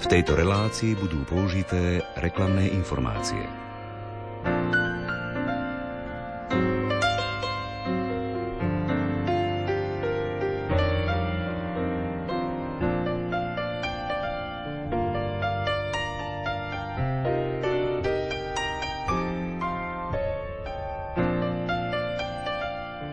V tejto relácii budú použité reklamné informácie.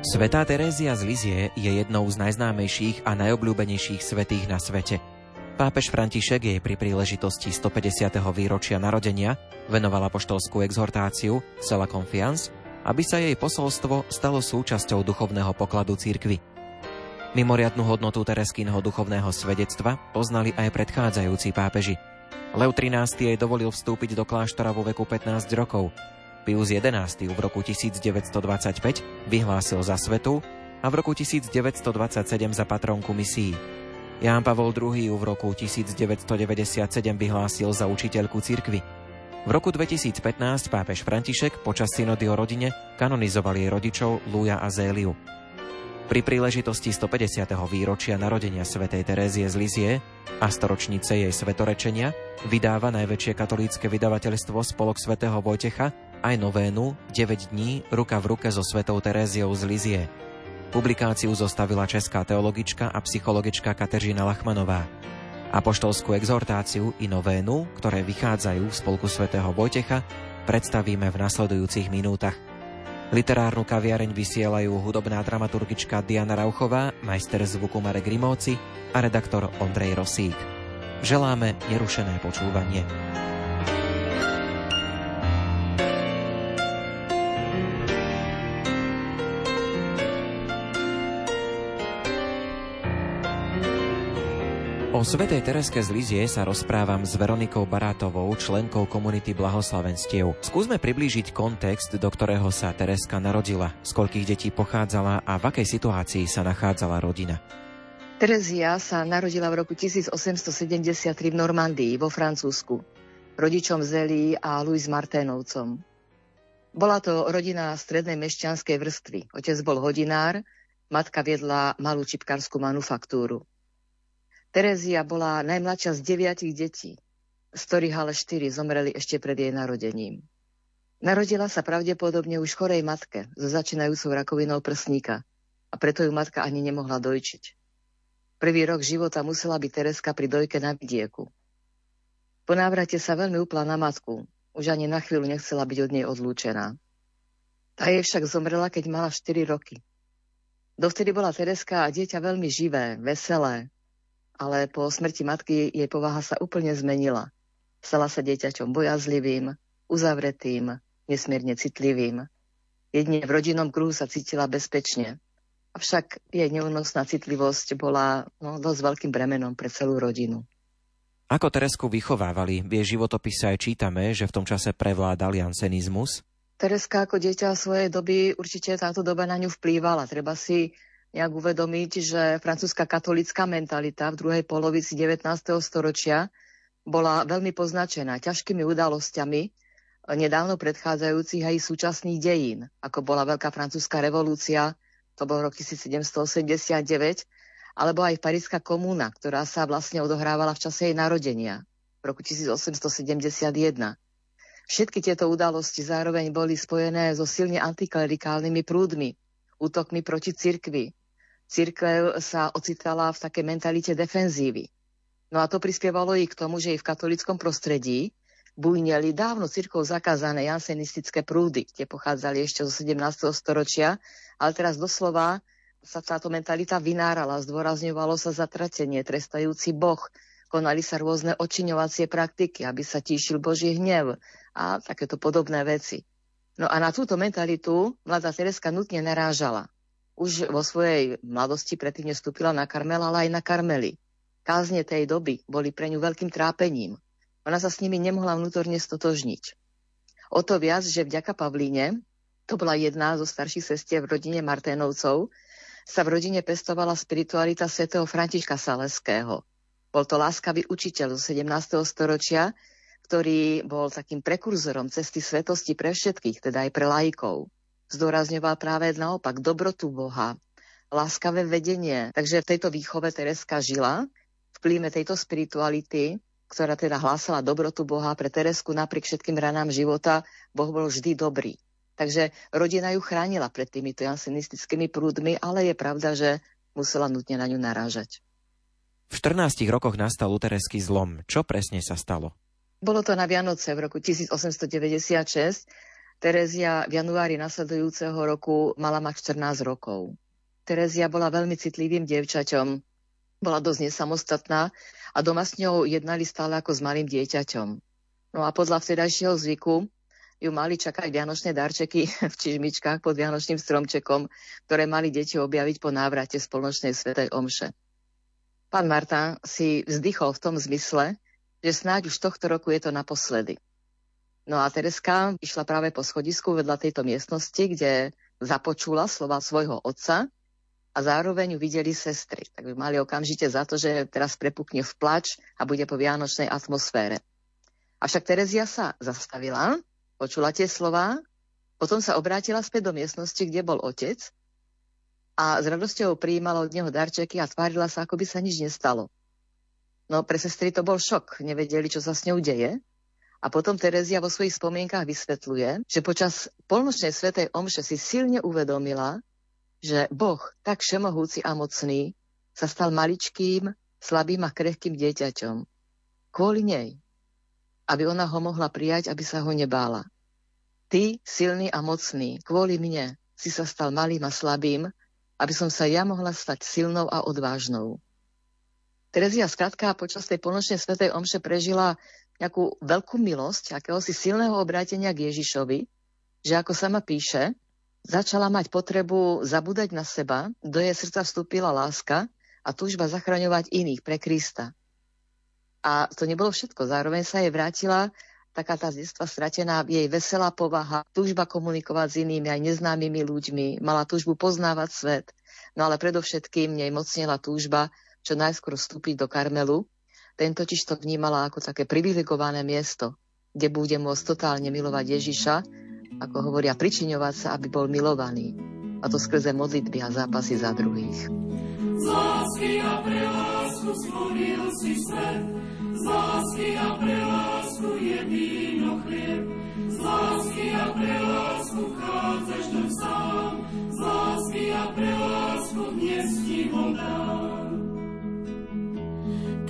Svetá Terézia z Lizie je jednou z najznámejších a najobľúbenejších svetých na svete. Pápež František jej pri príležitosti 150. výročia narodenia venoval apoštolskú exhortáciu Sela Confiance, aby sa jej posolstvo stalo súčasťou duchovného pokladu církvy. Mimoriadnú hodnotu Tereskynho duchovného svedectva poznali aj predchádzajúci pápeži. Leo XIII jej dovolil vstúpiť do kláštora vo veku 15 rokov Pius XI v roku 1925 vyhlásil za svetu a v roku 1927 za patronku misií. Ján Pavol II v roku 1997 vyhlásil za učiteľku cirkvy. V roku 2015 pápež František počas synody o rodine kanonizoval jej rodičov Lúja a Zéliu. Pri príležitosti 150. výročia narodenia svätej Terézie z Lizie a storočnice jej svetorečenia vydáva najväčšie katolícke vydavateľstvo Spolok svätého Vojtecha aj novénu 9 dní ruka v ruke so svetou Teréziou z Lizie. Publikáciu zostavila česká teologička a psychologička Kateřina Lachmanová. Apoštolskú exhortáciu i novénu, ktoré vychádzajú v spolku svätého Vojtecha, predstavíme v nasledujúcich minútach. Literárnu kaviareň vysielajú hudobná dramaturgička Diana Rauchová, majster zvuku Marek Grimovci a redaktor Ondrej Rosík. Želáme nerušené počúvanie. O svetej Tereske z Lizie sa rozprávam s Veronikou Barátovou, členkou komunity Blahoslavenstiev. Skúsme priblížiť kontext, do ktorého sa Tereska narodila, z koľkých detí pochádzala a v akej situácii sa nachádzala rodina. Terezia sa narodila v roku 1873 v Normandii, vo Francúzsku, rodičom Zelí a Louis Marténovcom. Bola to rodina strednej mešťanskej vrstvy. Otec bol hodinár, matka viedla malú čipkárskú manufaktúru. Terezia bola najmladšia z deviatich detí, z ktorých ale štyri zomreli ešte pred jej narodením. Narodila sa pravdepodobne už chorej matke so začínajúcou rakovinou prsníka a preto ju matka ani nemohla dojčiť. Prvý rok života musela byť Tereska pri dojke na vidieku. Po návrate sa veľmi upla na matku, už ani na chvíľu nechcela byť od nej odlúčená. Tá jej však zomrela, keď mala 4 roky. Dovtedy bola Tereska a dieťa veľmi živé, veselé, ale po smrti matky jej povaha sa úplne zmenila. Stala sa dieťaťom bojazlivým, uzavretým, nesmierne citlivým. Jedine v rodinnom kruhu sa cítila bezpečne. Avšak jej neúnosná citlivosť bola no, dosť veľkým bremenom pre celú rodinu. Ako Teresku vychovávali? V jej životopise aj čítame, že v tom čase prevládal jansenizmus. Tereska ako dieťa svojej doby určite táto doba na ňu vplývala. Treba si nejak uvedomiť, že francúzska katolická mentalita v druhej polovici 19. storočia bola veľmi poznačená ťažkými udalosťami nedávno predchádzajúcich aj súčasných dejín, ako bola Veľká francúzska revolúcia, to bol rok 1789, alebo aj Paríska komúna, ktorá sa vlastne odohrávala v čase jej narodenia, v roku 1871. Všetky tieto udalosti zároveň boli spojené so silne antiklerikálnymi prúdmi, útokmi proti cirkvi. Cirkev sa ocitala v takej mentalite defenzívy. No a to prispievalo i k tomu, že i v katolickom prostredí bujneli dávno cirkov zakázané jansenistické prúdy, tie pochádzali ešte zo 17. storočia, ale teraz doslova sa táto mentalita vynárala, zdôrazňovalo sa zatratenie, trestajúci boh, konali sa rôzne očiňovacie praktiky, aby sa tíšil Boží hnev a takéto podobné veci. No a na túto mentalitu mladá Tereska nutne narážala. Už vo svojej mladosti predtým nestúpila na Karmel, ale aj na Karmeli. Kázne tej doby boli pre ňu veľkým trápením. Ona sa s nimi nemohla vnútorne stotožniť. O to viac, že vďaka Pavlíne, to bola jedna zo starších sestier v rodine Marténovcov, sa v rodine pestovala spiritualita svätého Františka Saleského. Bol to láskavý učiteľ zo 17. storočia, ktorý bol takým prekurzorom cesty svetosti pre všetkých, teda aj pre laikov. Zdôrazňoval práve naopak dobrotu Boha, láskavé vedenie. Takže v tejto výchove Tereska žila v klíme tejto spirituality ktorá teda hlásala dobrotu Boha pre Teresku napriek všetkým ranám života, Boh bol vždy dobrý. Takže rodina ju chránila pred týmito jansenistickými prúdmi, ale je pravda, že musela nutne na ňu narážať. V 14 rokoch nastal lutereský zlom. Čo presne sa stalo? Bolo to na Vianoce v roku 1896. Terezia v januári nasledujúceho roku mala mať 14 rokov. Terezia bola veľmi citlivým dievčaťom. Bola dosť nesamostatná a doma s ňou jednali stále ako s malým dieťaťom. No a podľa vtedajšieho zvyku ju mali čakať vianočné darčeky v čižmičkách pod vianočným stromčekom, ktoré mali deti objaviť po návrate spoločnej svetej omše. Pán Marta si vzdychol v tom zmysle, že snáď už tohto roku je to naposledy. No a Tereska išla práve po schodisku vedľa tejto miestnosti, kde započula slova svojho otca a zároveň ju videli sestry. Tak by mali okamžite za to, že teraz prepukne v plač a bude po vianočnej atmosfére. Avšak Terezia sa zastavila, počula tie slová, potom sa obrátila späť do miestnosti, kde bol otec a s radosťou prijímala od neho darčeky a tvárila sa, ako by sa nič nestalo. No pre sestry to bol šok, nevedeli, čo sa s ňou deje. A potom Terezia vo svojich spomienkach vysvetľuje, že počas polnočnej svetej omše si silne uvedomila, že Boh, tak všemohúci a mocný, sa stal maličkým, slabým a krehkým dieťaťom. Kvôli nej. Aby ona ho mohla prijať, aby sa ho nebála. Ty, silný a mocný, kvôli mne si sa stal malým a slabým, aby som sa ja mohla stať silnou a odvážnou. Terezia skrátka počas tej polnočnej svetej omše prežila nejakú veľkú milosť, akéhosi silného obrátenia k Ježišovi, že ako sama píše, začala mať potrebu zabúdať na seba, do jej srdca vstúpila láska a túžba zachraňovať iných pre Krista. A to nebolo všetko. Zároveň sa jej vrátila taká tá z detstva stratená jej veselá povaha, túžba komunikovať s inými aj neznámymi ľuďmi, mala túžbu poznávať svet, no ale predovšetkým nej mocnila túžba čo najskôr vstúpiť do Karmelu. Ten totiž to vnímala ako také privilegované miesto, kde bude môcť totálne milovať Ježiša, ako hovoria, pričiňovať sa, aby bol milovaný. A to skrze modlitby a zápasy za druhých. Z lásky a pre lásku si svet, z lásky a pre lásku je víno chlieb, z lásky a pre lásku chádzaš do sám,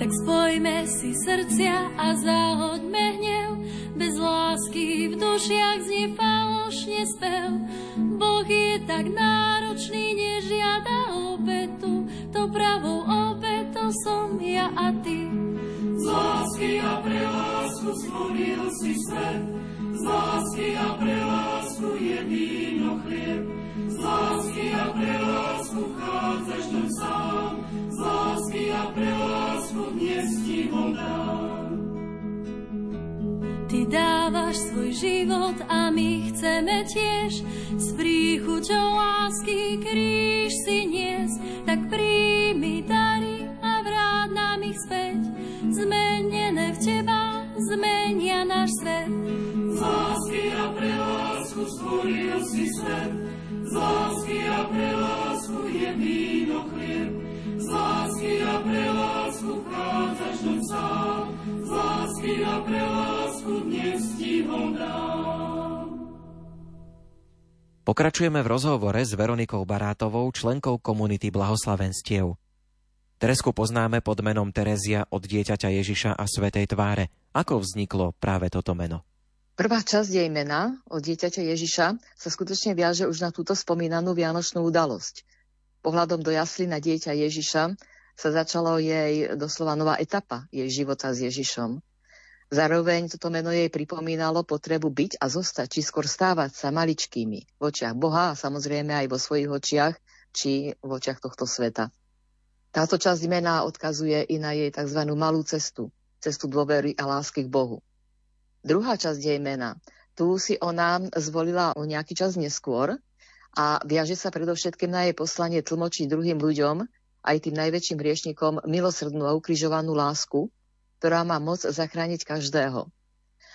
Tak spojme si srdcia a zahoďme hnev, bez lásky v dušiach znie falošne spev. Boh je tak náročný, nežiada obetu, to pravou obetou som ja a ty. Z lásky a pre lásku si svet, lásky a pre lásku je víno chlieb, z lásky a pre lásku a pre lásku ti ho. Ty dávaš svoj život a my chceme tiež s príchuťou lásky kríž si nies, tak príjmi dary a vráť nám ich späť. Zmenené v teba zmenia náš svet. Z lásky a pre lásku stvoril si svet, z lásky a pre lásku je víno chlieb, z lásky a pre lásku chádzaš do sám, z lásky a pre lásku dnes ti ho dám. Pokračujeme v rozhovore s Veronikou Barátovou, členkou komunity Blahoslavenstiev. Teresku poznáme pod menom Terezia od dieťaťa Ježiša a Svetej tváre. Ako vzniklo práve toto meno? Prvá časť jej mena od dieťaťa Ježiša sa skutočne viaže už na túto spomínanú vianočnú udalosť. Pohľadom do jasly na dieťa Ježiša sa začalo jej doslova nová etapa jej života s Ježišom. Zároveň toto meno jej pripomínalo potrebu byť a zostať, či skôr stávať sa maličkými v očiach Boha a samozrejme aj vo svojich očiach, či v očiach tohto sveta. Táto časť mena odkazuje i na jej tzv. malú cestu, cestu dôvery a lásky k Bohu. Druhá časť jej mena. Tu si ona zvolila o nejaký čas neskôr a viaže sa predovšetkým na jej poslanie tlmočiť druhým ľuďom, aj tým najväčším hriešnikom, milosrdnú a ukrižovanú lásku, ktorá má moc zachrániť každého.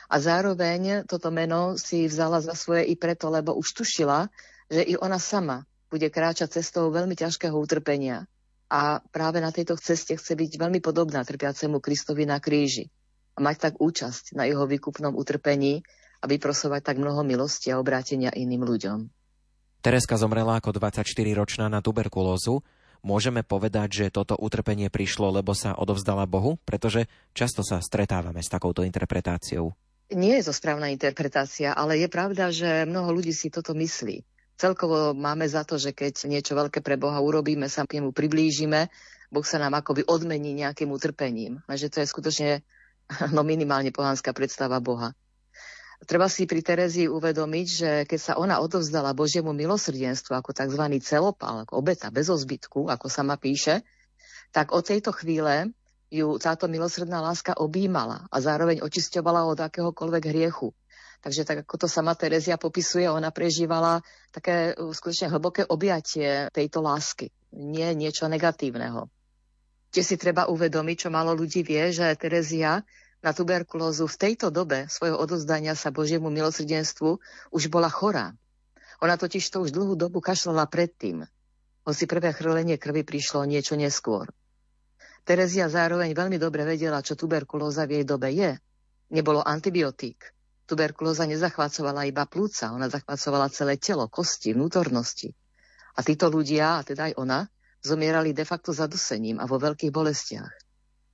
A zároveň toto meno si vzala za svoje i preto, lebo už tušila, že i ona sama bude kráčať cestou veľmi ťažkého utrpenia. A práve na tejto ceste chce byť veľmi podobná trpiacemu Kristovi na kríži. a mať tak účasť na jeho výkupnom utrpení a vyprosovať tak mnoho milosti a obrátenia iným ľuďom. Tereska zomrela ako 24-ročná na tuberkulózu. Môžeme povedať, že toto utrpenie prišlo, lebo sa odovzdala Bohu? Pretože často sa stretávame s takouto interpretáciou. Nie je to správna interpretácia, ale je pravda, že mnoho ľudí si toto myslí. Celkovo máme za to, že keď niečo veľké pre Boha urobíme, sa k nemu priblížime, Boh sa nám akoby odmení nejakým utrpením. A že to je skutočne no minimálne pohánska predstava Boha. Treba si pri Terezii uvedomiť, že keď sa ona odovzdala Božiemu milosrdenstvu ako tzv. celopal, ako obeta bez ozbytku, ako sama píše, tak od tejto chvíle ju táto milosrdná láska objímala a zároveň očisťovala od akéhokoľvek hriechu. Takže tak ako to sama Terezia popisuje, ona prežívala také uh, skutočne hlboké objatie tejto lásky. Nie niečo negatívneho. Kde si treba uvedomiť, čo málo ľudí vie, že Terezia na tuberkulózu v tejto dobe svojho odozdania sa Božiemu milosrdenstvu už bola chorá. Ona totiž to už dlhú dobu kašľala predtým, hoci prvé chrlenie krvi prišlo niečo neskôr. Terezia zároveň veľmi dobre vedela, čo tuberkulóza v jej dobe je. Nebolo antibiotík. Tuberkulóza nezachvácovala iba plúca, ona zachvácovala celé telo, kosti, vnútornosti. A títo ľudia, a teda aj ona, zomierali de facto zadusením a vo veľkých bolestiach.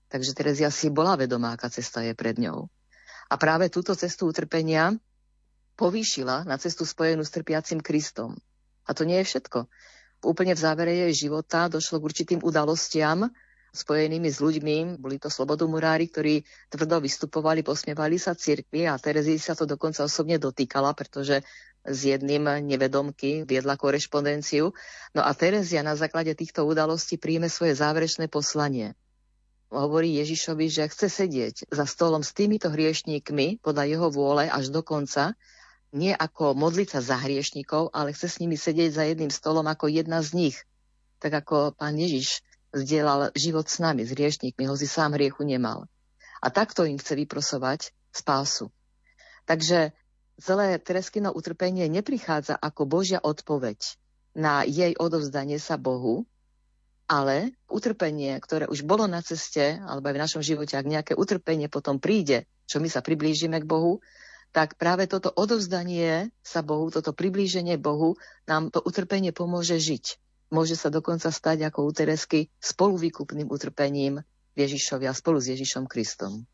Takže Terezia si bola vedomá, aká cesta je pred ňou. A práve túto cestu utrpenia povýšila na cestu spojenú s trpiacim Kristom. A to nie je všetko. Úplne v závere jej života došlo k určitým udalostiam, spojenými s ľuďmi. Boli to slobodomurári, ktorí tvrdo vystupovali, posmievali sa cirkvi a Terezii sa to dokonca osobne dotýkala, pretože s jedným nevedomky viedla korešpondenciu. No a Terezia na základe týchto udalostí príjme svoje záverečné poslanie. Hovorí Ježišovi, že chce sedieť za stolom s týmito hriešníkmi podľa jeho vôle až do konca, nie ako modliť sa za hriešníkov, ale chce s nimi sedieť za jedným stolom ako jedna z nich. Tak ako pán Ježiš zdieľal život s nami, s hriešnikmi, hoci sám hriechu nemal. A takto im chce vyprosovať spásu. Takže celé Tereskino utrpenie neprichádza ako Božia odpoveď na jej odovzdanie sa Bohu, ale utrpenie, ktoré už bolo na ceste, alebo aj v našom živote, ak nejaké utrpenie potom príde, čo my sa priblížime k Bohu, tak práve toto odovzdanie sa Bohu, toto priblíženie Bohu nám to utrpenie pomôže žiť. Môže sa dokonca stať ako u Teresky spoluvýkupným utrpením Ježišovi a spolu s Ježišom Kristom.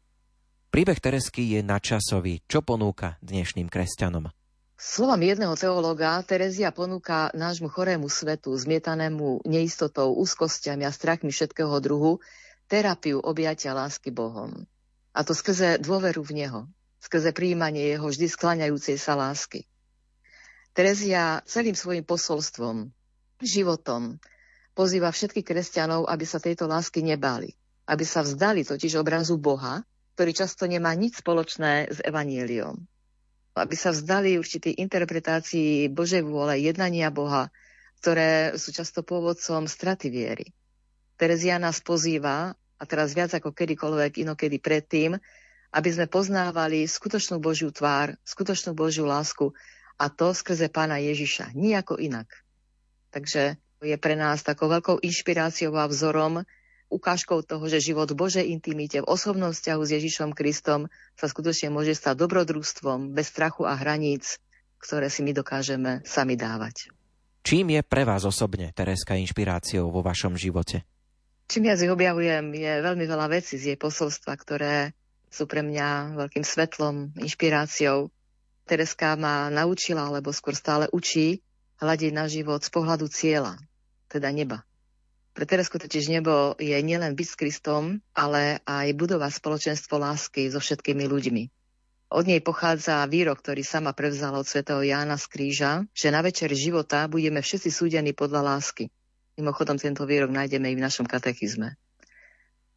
Príbeh Teresky je nadčasový. Čo ponúka dnešným kresťanom? Slovom jedného teológa Terezia ponúka nášmu chorému svetu, zmietanému neistotou, úzkostiami a strachmi všetkého druhu, terapiu objatia lásky Bohom. A to skrze dôveru v Neho, skrze príjmanie Jeho vždy skláňajúcej sa lásky. Terezia celým svojim posolstvom životom. Pozýva všetkých kresťanov, aby sa tejto lásky nebáli. Aby sa vzdali totiž obrazu Boha, ktorý často nemá nič spoločné s evaníliom. Aby sa vzdali určitej interpretácii Božej vôle, jednania Boha, ktoré sú často pôvodcom straty viery. Terezia nás pozýva, a teraz viac ako kedykoľvek inokedy predtým, aby sme poznávali skutočnú Božiu tvár, skutočnú Božiu lásku a to skrze pána Ježiša, nijako inak. Takže je pre nás takou veľkou inšpiráciou a vzorom, ukážkou toho, že život v Božej intimite, v osobnom vzťahu s Ježišom Kristom sa skutočne môže stať dobrodružstvom, bez strachu a hraníc, ktoré si my dokážeme sami dávať. Čím je pre vás osobne Tereska inšpiráciou vo vašom živote? Čím ja si objavujem, je veľmi veľa vecí z jej posolstva, ktoré sú pre mňa veľkým svetlom, inšpiráciou. Tereska ma naučila, alebo skôr stále učí, hľadiť na život z pohľadu cieľa, teda neba. Pre Teresku totiž nebo je nielen byť s Kristom, ale aj budovať spoločenstvo lásky so všetkými ľuďmi. Od nej pochádza výrok, ktorý sama prevzala od svätého Jána z kríža, že na večer života budeme všetci súdení podľa lásky. Mimochodom, tento výrok nájdeme i v našom katechizme.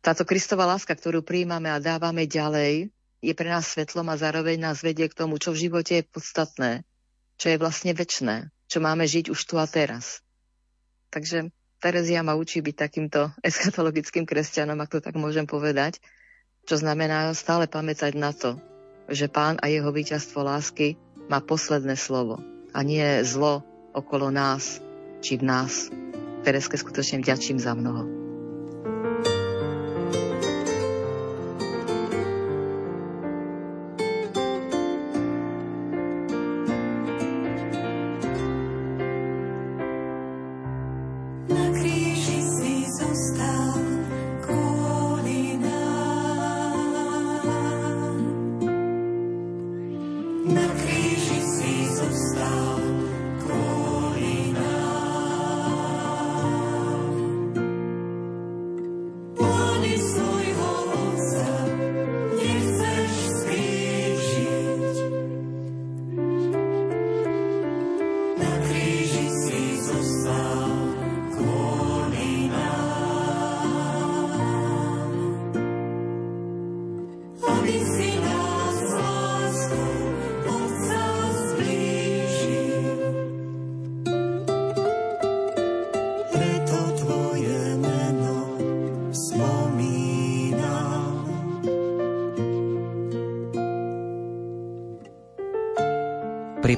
Táto Kristova láska, ktorú príjmame a dávame ďalej, je pre nás svetlom a zároveň nás vedie k tomu, čo v živote je podstatné, čo je vlastne väčné, čo máme žiť už tu a teraz. Takže Terezia ma učí byť takýmto eschatologickým kresťanom, ak to tak môžem povedať, čo znamená stále pamätať na to, že pán a jeho víťazstvo lásky má posledné slovo a nie zlo okolo nás či v nás. Tereske skutočne vďačím za mnoho.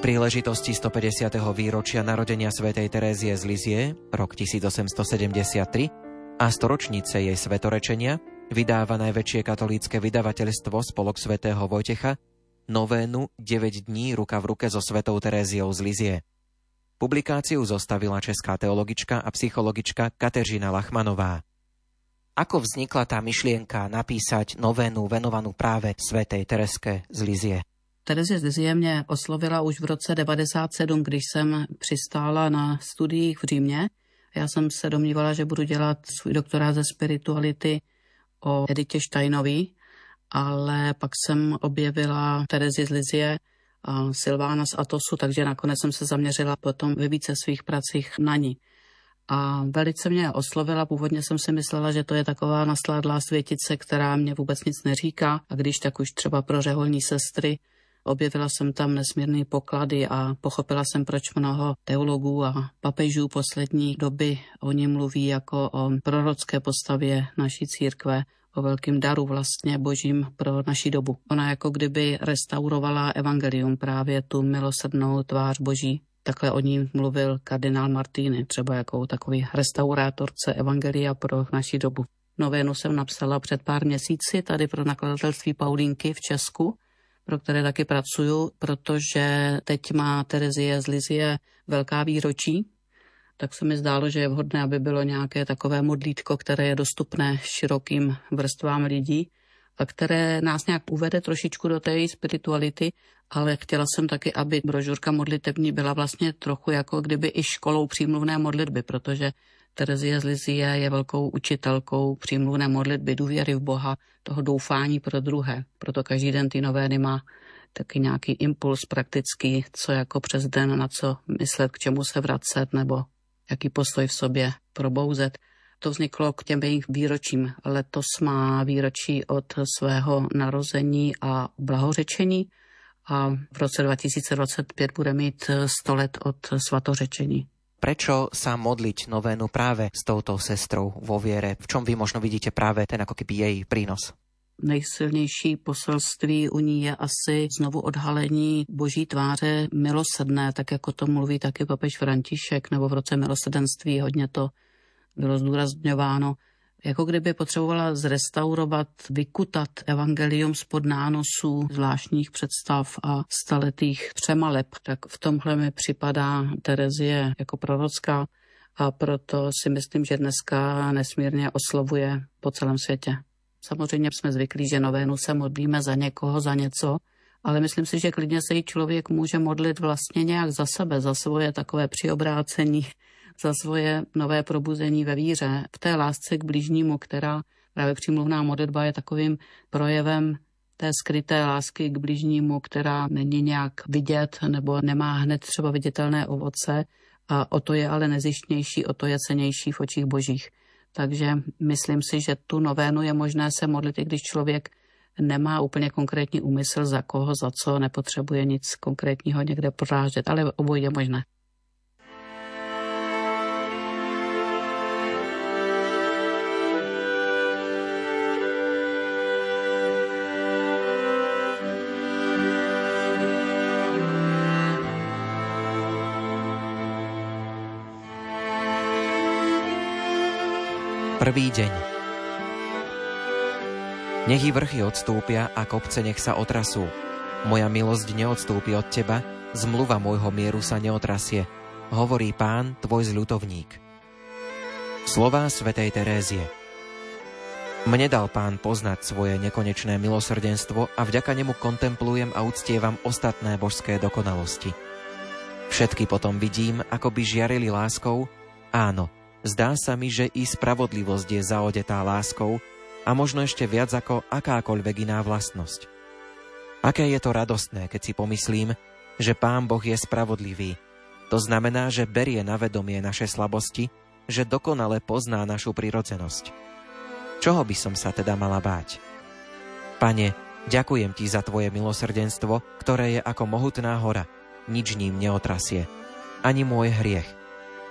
Príležitosti 150. výročia narodenia svätej Terézie z Lizie, rok 1873, a storočnice jej svetorečenia, vydáva najväčšie katolícke vydavateľstvo Spolok svätého Vojtecha novénu 9 dní ruka v ruke so svetou Teréziou z Lizie. Publikáciu zostavila česká teologička a psychologička Kateřina Lachmanová. Ako vznikla tá myšlienka napísať novénu venovanú práve svätej Tereske z Lizie? Terezie z Lizie mě oslovila už v roce 97, když jsem přistála na studiích v Římě. Já jsem se domnívala, že budu dělat svůj doktorát ze spirituality o Editě Štajnový, ale pak jsem objevila Terezi z Lizie a Silvána z Atosu, takže nakonec jsem se zaměřila potom ve více svých pracích na ní. A velice mě oslovila, původně jsem si myslela, že to je taková nasládlá světice, která mě vůbec nic neříká a když tak už třeba pro řeholní sestry Objevila jsem tam nesmírné poklady a pochopila jsem, proč mnoho teologů a papežů poslední doby o ní mluví jako o prorocké postavě naší církve, o velkým daru vlastně božím pro naši dobu. Ona jako kdyby restaurovala evangelium, právě tu milosrdnou tvář boží. Takhle o ní mluvil kardinál Martýny, třeba jako takový restaurátorce evangelia pro naši dobu. Novénu jsem napsala před pár měsíci tady pro nakladatelství Paulínky v Česku pro které taky pracuju, protože teď má Terezie z Lizie velká výročí, tak se mi zdálo, že je vhodné, aby bylo nějaké takové modlítko, které je dostupné širokým vrstvám lidí a které nás nějak uvede trošičku do té spirituality, ale chtěla jsem taky, aby brožurka modlitební byla vlastně trochu jako kdyby i školou přímluvné modlitby, protože Terezie z Lizie je velkou učitelkou přímluvné modlitby, důvěry v Boha, toho doufání pro druhé. Proto každý den ty novény má taky nějaký impuls praktický, co jako přes den, na co myslet, k čemu se vracet, nebo jaký postoj v sobě probouzet. To vzniklo k těm jejich výročím. Letos má výročí od svého narození a blahořečení a v roce 2025 bude mít 100 let od svatořečení. Prečo sa modliť novénu práve s touto sestrou vo viere? V čom vy možno vidíte práve ten ako keby jej prínos? nejsilnější poselství u ní je asi znovu odhalení boží tváře milosrdné, tak jako to mluví taky papež František, nebo v roce milosrdenství hodně to bylo zdůrazňováno jako kdyby potřebovala zrestaurovat, vykutat evangelium spod nánosů zvláštních představ a staletých přemaleb. Tak v tomhle mi připadá Terezie jako prorocká a proto si myslím, že dneska nesmírně oslovuje po celém světě. Samozřejmě jsme zvyklí, že novénu se modlíme za někoho, za něco, ale myslím si, že klidně se jí člověk může modlit vlastně nějak za sebe, za svoje takové přiobrácení za svoje nové probuzení ve víře, v té lásce k blížnímu, která právě přímluvná modlitba je takovým projevem té skryté lásky k bližnímu, která není nějak vidět nebo nemá hned třeba viditelné ovoce a o to je ale nezištnější, o to je cenější v očích božích. Takže myslím si, že tu novénu je možné se modlit, i když člověk nemá úplně konkrétní úmysl, za koho, za co, nepotřebuje nic konkrétního někde porážet, ale obojí je možné. Prvý deň Nech i vrchy odstúpia a kopce nech sa otrasú. Moja milosť neodstúpi od teba, zmluva môjho mieru sa neotrasie, hovorí pán, tvoj zľutovník. Slová svätej Terézie Mne dal pán poznať svoje nekonečné milosrdenstvo a vďaka nemu kontemplujem a uctievam ostatné božské dokonalosti. Všetky potom vidím, ako by žiarili láskou, áno, Zdá sa mi, že i spravodlivosť je zaodetá láskou a možno ešte viac ako akákoľvek iná vlastnosť. Aké je to radostné, keď si pomyslím, že Pán Boh je spravodlivý. To znamená, že berie na vedomie naše slabosti, že dokonale pozná našu prirodzenosť. Čoho by som sa teda mala báť? Pane, ďakujem Ti za Tvoje milosrdenstvo, ktoré je ako mohutná hora, nič ním neotrasie. Ani môj hriech,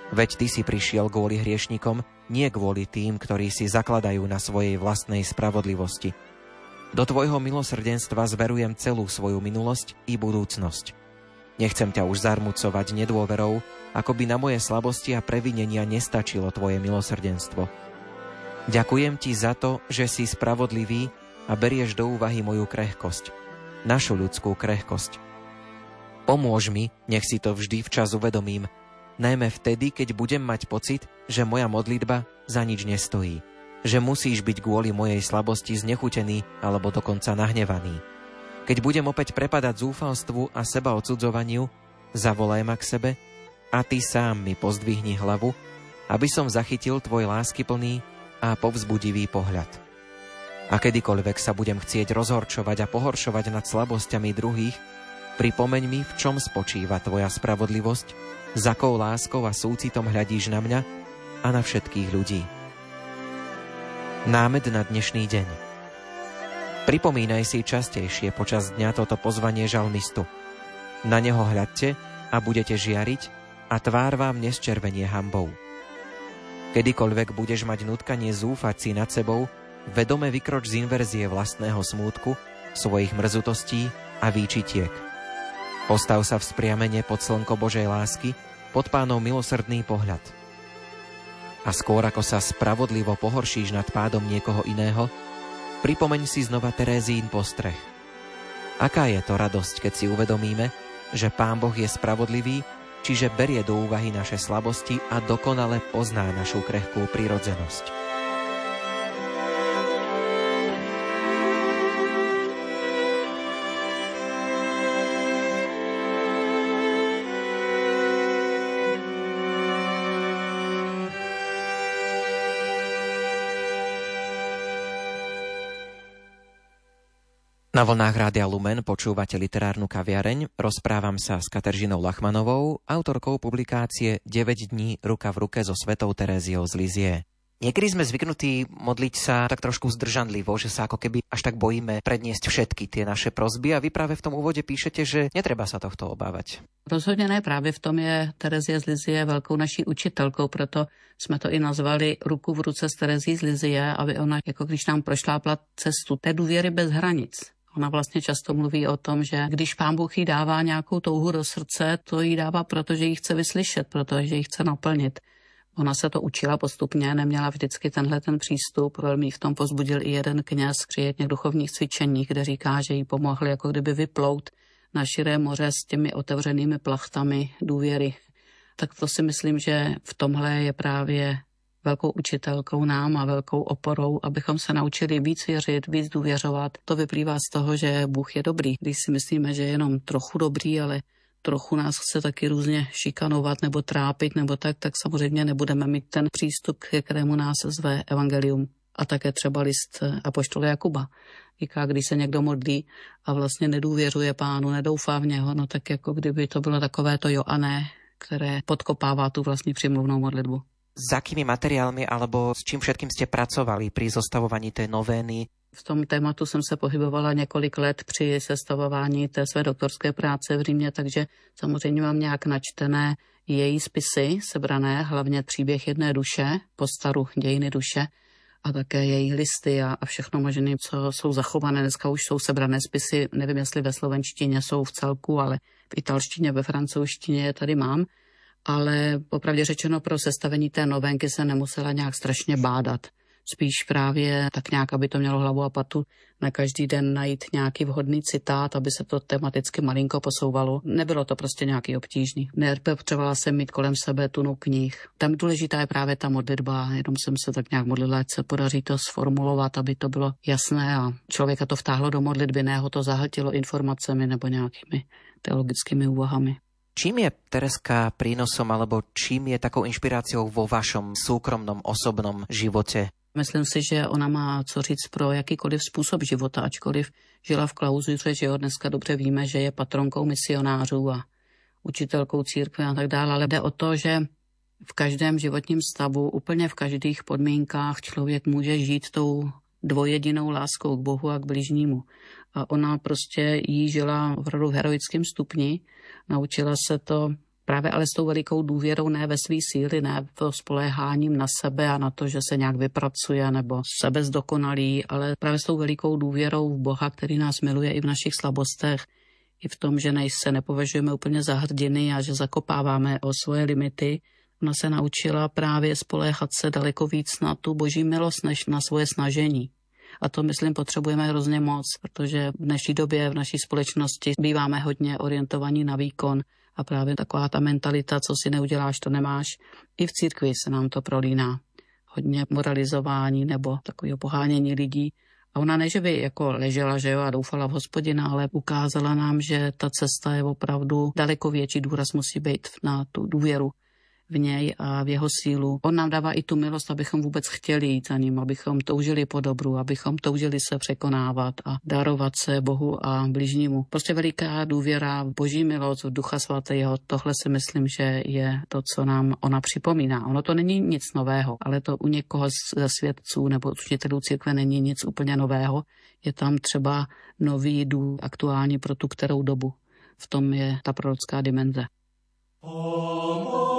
Veď ty si prišiel kvôli hriešnikom, nie kvôli tým, ktorí si zakladajú na svojej vlastnej spravodlivosti. Do tvojho milosrdenstva zverujem celú svoju minulosť i budúcnosť. Nechcem ťa už zarmucovať nedôverou, ako by na moje slabosti a previnenia nestačilo tvoje milosrdenstvo. Ďakujem ti za to, že si spravodlivý a berieš do úvahy moju krehkosť, našu ľudskú krehkosť. Pomôž mi, nech si to vždy včas uvedomím, najmä vtedy, keď budem mať pocit, že moja modlitba za nič nestojí, že musíš byť kvôli mojej slabosti znechutený alebo dokonca nahnevaný. Keď budem opäť prepadať zúfalstvu a seba odsudzovaniu, zavolaj ma k sebe a ty sám mi pozdvihni hlavu, aby som zachytil tvoj láskyplný a povzbudivý pohľad. A kedykoľvek sa budem chcieť rozhorčovať a pohoršovať nad slabosťami druhých, pripomeň mi, v čom spočíva tvoja spravodlivosť, za akou láskou a súcitom hľadíš na mňa a na všetkých ľudí. Námed na dnešný deň. Pripomínaj si častejšie počas dňa toto pozvanie žalmistu. Na neho hľadte a budete žiariť a tvár vám nesčervenie hambou. Kedykoľvek budeš mať nutkanie zúfať si nad sebou, vedome vykroč z inverzie vlastného smútku, svojich mrzutostí a výčitiek. Postav sa v spriamene pod slnko Božej lásky, pod pánov milosrdný pohľad. A skôr ako sa spravodlivo pohoršíš nad pádom niekoho iného, Pripomeň si znova Terézín postreh. Aká je to radosť, keď si uvedomíme, že Pán Boh je spravodlivý, čiže berie do úvahy naše slabosti a dokonale pozná našu krehkú prirodzenosť. Na vlnách Rádia Lumen počúvate literárnu kaviareň. Rozprávam sa s Kateržinou Lachmanovou, autorkou publikácie 9 dní ruka v ruke so svetou Teréziou z Lizie. Niekedy sme zvyknutí modliť sa tak trošku zdržanlivo, že sa ako keby až tak bojíme predniesť všetky tie naše prozby a vy práve v tom úvode píšete, že netreba sa tohto obávať. Rozhodně ne, právě v tom je Terezie z Lizie velkou naší učitelkou, proto jsme to i nazvali ruku v ruce s Terezí z Lizie, aby ona, jako když nám prošlápla cestu té důvěry bez hranic. Ona vlastně často mluví o tom, že když pán Bůh jí dává nějakou touhu do srdce, to jí dává, protože ji chce vyslyšet, protože ji chce naplnit. Ona se to učila postupně, neměla vždycky tenhle ten přístup. Velmi v tom pozbudil i jeden kněz při jedných duchovních cvičeních, kde říká, že jí pomohli jako kdyby vyplout na širé moře s těmi otevřenými plachtami důvěry. Tak to si myslím, že v tomhle je právě velkou učitelkou nám a velkou oporou, abychom se naučili víc věřit, víc důvěřovat. To vyplývá z toho, že Bůh je dobrý. Když si myslíme, že je jenom trochu dobrý, ale trochu nás chce taky různě šikanovat nebo trápit nebo tak, tak samozřejmě nebudeme mít ten přístup, ke kterému nás zve evangelium. A také třeba list Apoštola Jakuba. Říká, když se někdo modlí a vlastně nedůvěřuje pánu, nedoufá v něho, no tak jako kdyby to bylo takové to jo a ne, které podkopává tu vlastní přimluvnou modlitbu s akými materiálmi alebo s čím všetkým ste pracovali pri zostavovaní té novény? V tom tématu jsem se pohybovala několik let při sestavování té své doktorské práce v Římě, takže samozřejmě mám nějak načtené její spisy, sebrané, hlavně příběh jedné duše, postaru dějiny duše a také její listy a, a všechno možné, co jsou zachované. Dneska už jsou sebrané spisy, nevím, jestli ve slovenštině jsou v celku, ale v italštině, ve francouzštině je tady mám ale popravdě řečeno pro sestavení té novenky se nemusela nějak strašně bádat. Spíš právě tak nějak, aby to mělo hlavu a patu, na každý den najít nějaký vhodný citát, aby se to tematicky malinko posouvalo. Nebylo to prostě nějaký obtížný. Nepotřebovala jsem mít kolem sebe tunu knih. Tam důležitá je právě ta modlitba, jenom jsem se tak nějak modlila, ať se podaří to sformulovat, aby to bylo jasné a člověka to vtáhlo do modlitby, ne ho to zahltilo informacemi nebo nějakými teologickými úvahami. Čím je Tereska prínosom alebo čím je takou inšpiráciou vo vašom súkromnom, osobnom živote? Myslím si, že ona má co říct pro jakýkoliv způsob života, ačkoliv žila v klauzuře, že jo, dneska dobře víme, že je patronkou misionářů a učitelkou církve a tak dále, ale jde o to, že v každém životním stavu, úplně v každých podmínkách člověk může žít tou dvojedinou láskou k Bohu a k bližnímu. A ona prostě jí žila v heroickém stupni. Naučila se to právě ale s tou velikou důvěrou ne ve svý síly, ne to spoléháním na sebe a na to, že se nějak vypracuje nebo sebe zdokonalí, ale právě s tou velikou důvěrou v Boha, který nás miluje i v našich slabostech, i v tom, že nej se nepovažujeme úplně za hrdiny a že zakopáváme o svoje limity. Ona se naučila právě spoléhat se daleko víc na tu boží milost, než na svoje snažení. A to, myslím, potřebujeme hrozně moc, protože v dnešní době v naší společnosti býváme hodně orientovaní na výkon a právě taková ta mentalita, co si neuděláš, to nemáš. I v církvi se nám to prolíná. Hodně moralizování nebo takového pohánění lidí. A ona ne, že by jako ležela že jo, a doufala v hospodina, ale ukázala nám, že ta cesta je opravdu daleko větší důraz musí být na tu důvěru v něj a v jeho sílu. On nám dává i tu milost, abychom vůbec chtěli jít za ním, abychom toužili po dobru, abychom toužili se překonávat a darovat se Bohu a bližnímu. Prostě veliká důvěra v boží milost, v ducha svatého, tohle si myslím, že je to, co nám ona připomíná. Ono to není nic nového, ale to u někoho ze svědců nebo učitelů církve není nic úplně nového. Je tam třeba nový důl aktuální pro tu kterou dobu. V tom je ta prorocká dimenze. Oh,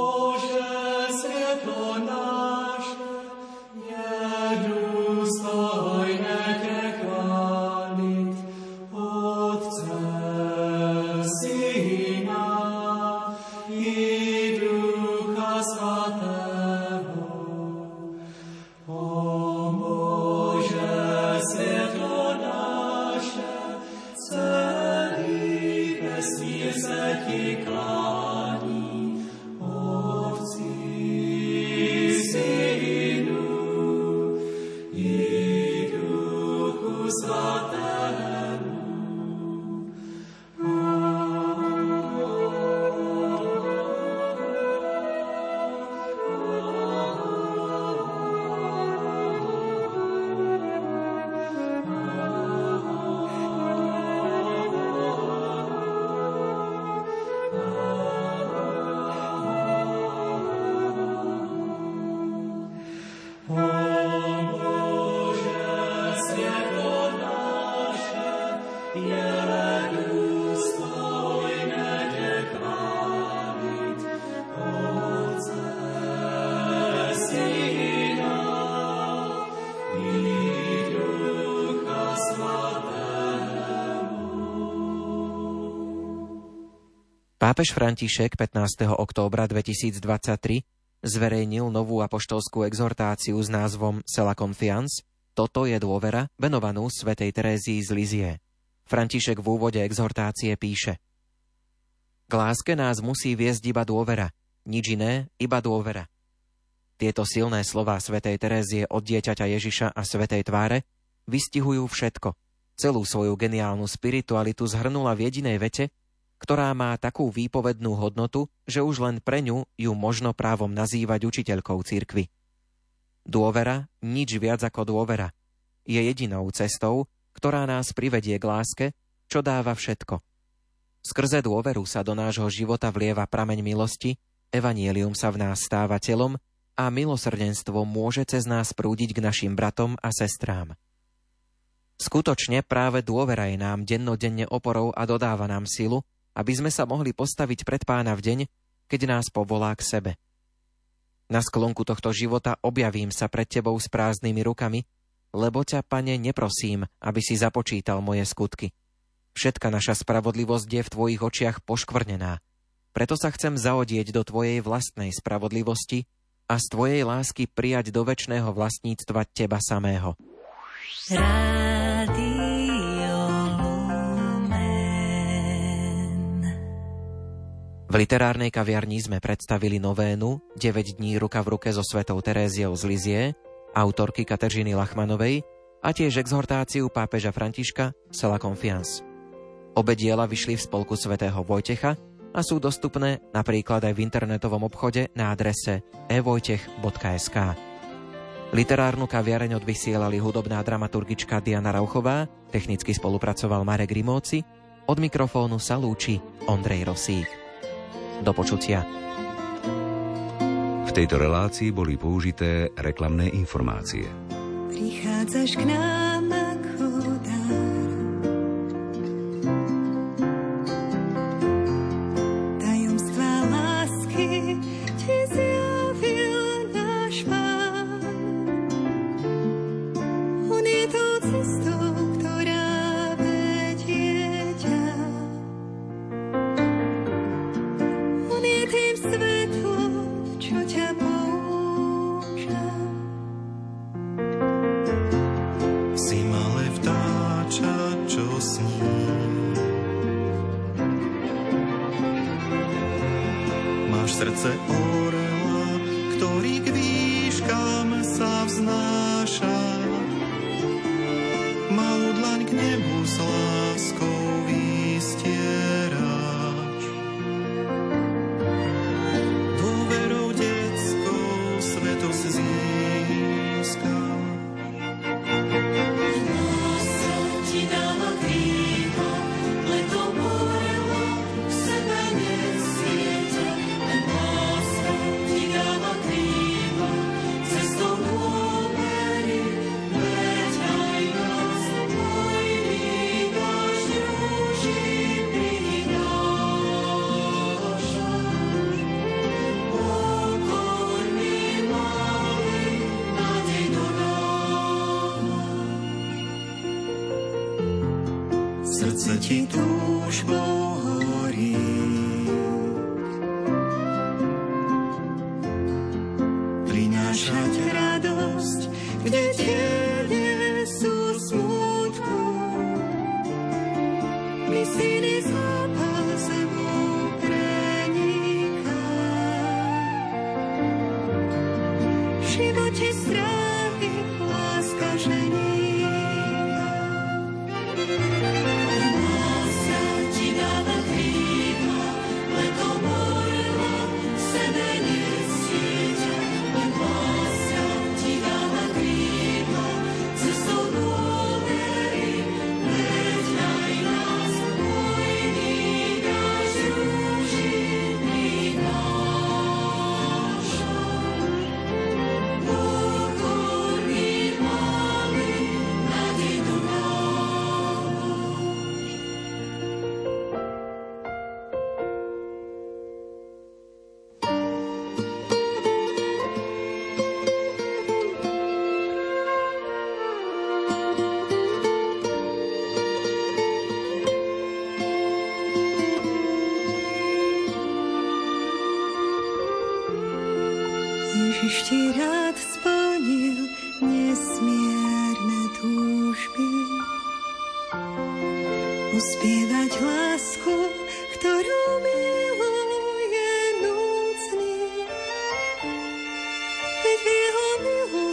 Pápež František 15. októbra 2023 zverejnil novú apoštolskú exhortáciu s názvom Sela Confiance Toto je dôvera, venovanú svätej Terézii z Lizie. František v úvode exhortácie píše K láske nás musí viesť iba dôvera, nič iné, iba dôvera. Tieto silné slová svätej Terézie od dieťaťa Ježiša a svätej tváre vystihujú všetko. Celú svoju geniálnu spiritualitu zhrnula v jedinej vete, ktorá má takú výpovednú hodnotu, že už len pre ňu ju možno právom nazývať učiteľkou cirkvy. Dôvera, nič viac ako dôvera, je jedinou cestou, ktorá nás privedie k láske, čo dáva všetko. Skrze dôveru sa do nášho života vlieva prameň milosti, evanielium sa v nás stáva telom a milosrdenstvo môže cez nás prúdiť k našim bratom a sestrám. Skutočne práve dôvera je nám dennodenne oporou a dodáva nám silu, aby sme sa mohli postaviť pred pána v deň, keď nás povolá k sebe. Na sklonku tohto života objavím sa pred tebou s prázdnymi rukami, lebo ťa, pane, neprosím, aby si započítal moje skutky. Všetka naša spravodlivosť je v tvojich očiach poškvrnená. Preto sa chcem zaodieť do tvojej vlastnej spravodlivosti a z tvojej lásky prijať do väčšného vlastníctva teba samého. Rádio V literárnej kaviarni sme predstavili novénu 9 dní ruka v ruke so svetou Teréziou z Lizie, autorky Kateřiny Lachmanovej a tiež exhortáciu pápeža Františka Sela Confiance. Obe diela vyšli v spolku svätého Vojtecha a sú dostupné napríklad aj v internetovom obchode na adrese evojtech.sk. Literárnu kaviareň odvysielali hudobná dramaturgička Diana Rauchová, technicky spolupracoval Marek Rimóci, od mikrofónu sa lúči Ondrej Rosík. Do počutia. V tejto relácii boli použité reklamné informácie. Prichádzaš k nám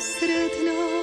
посредно.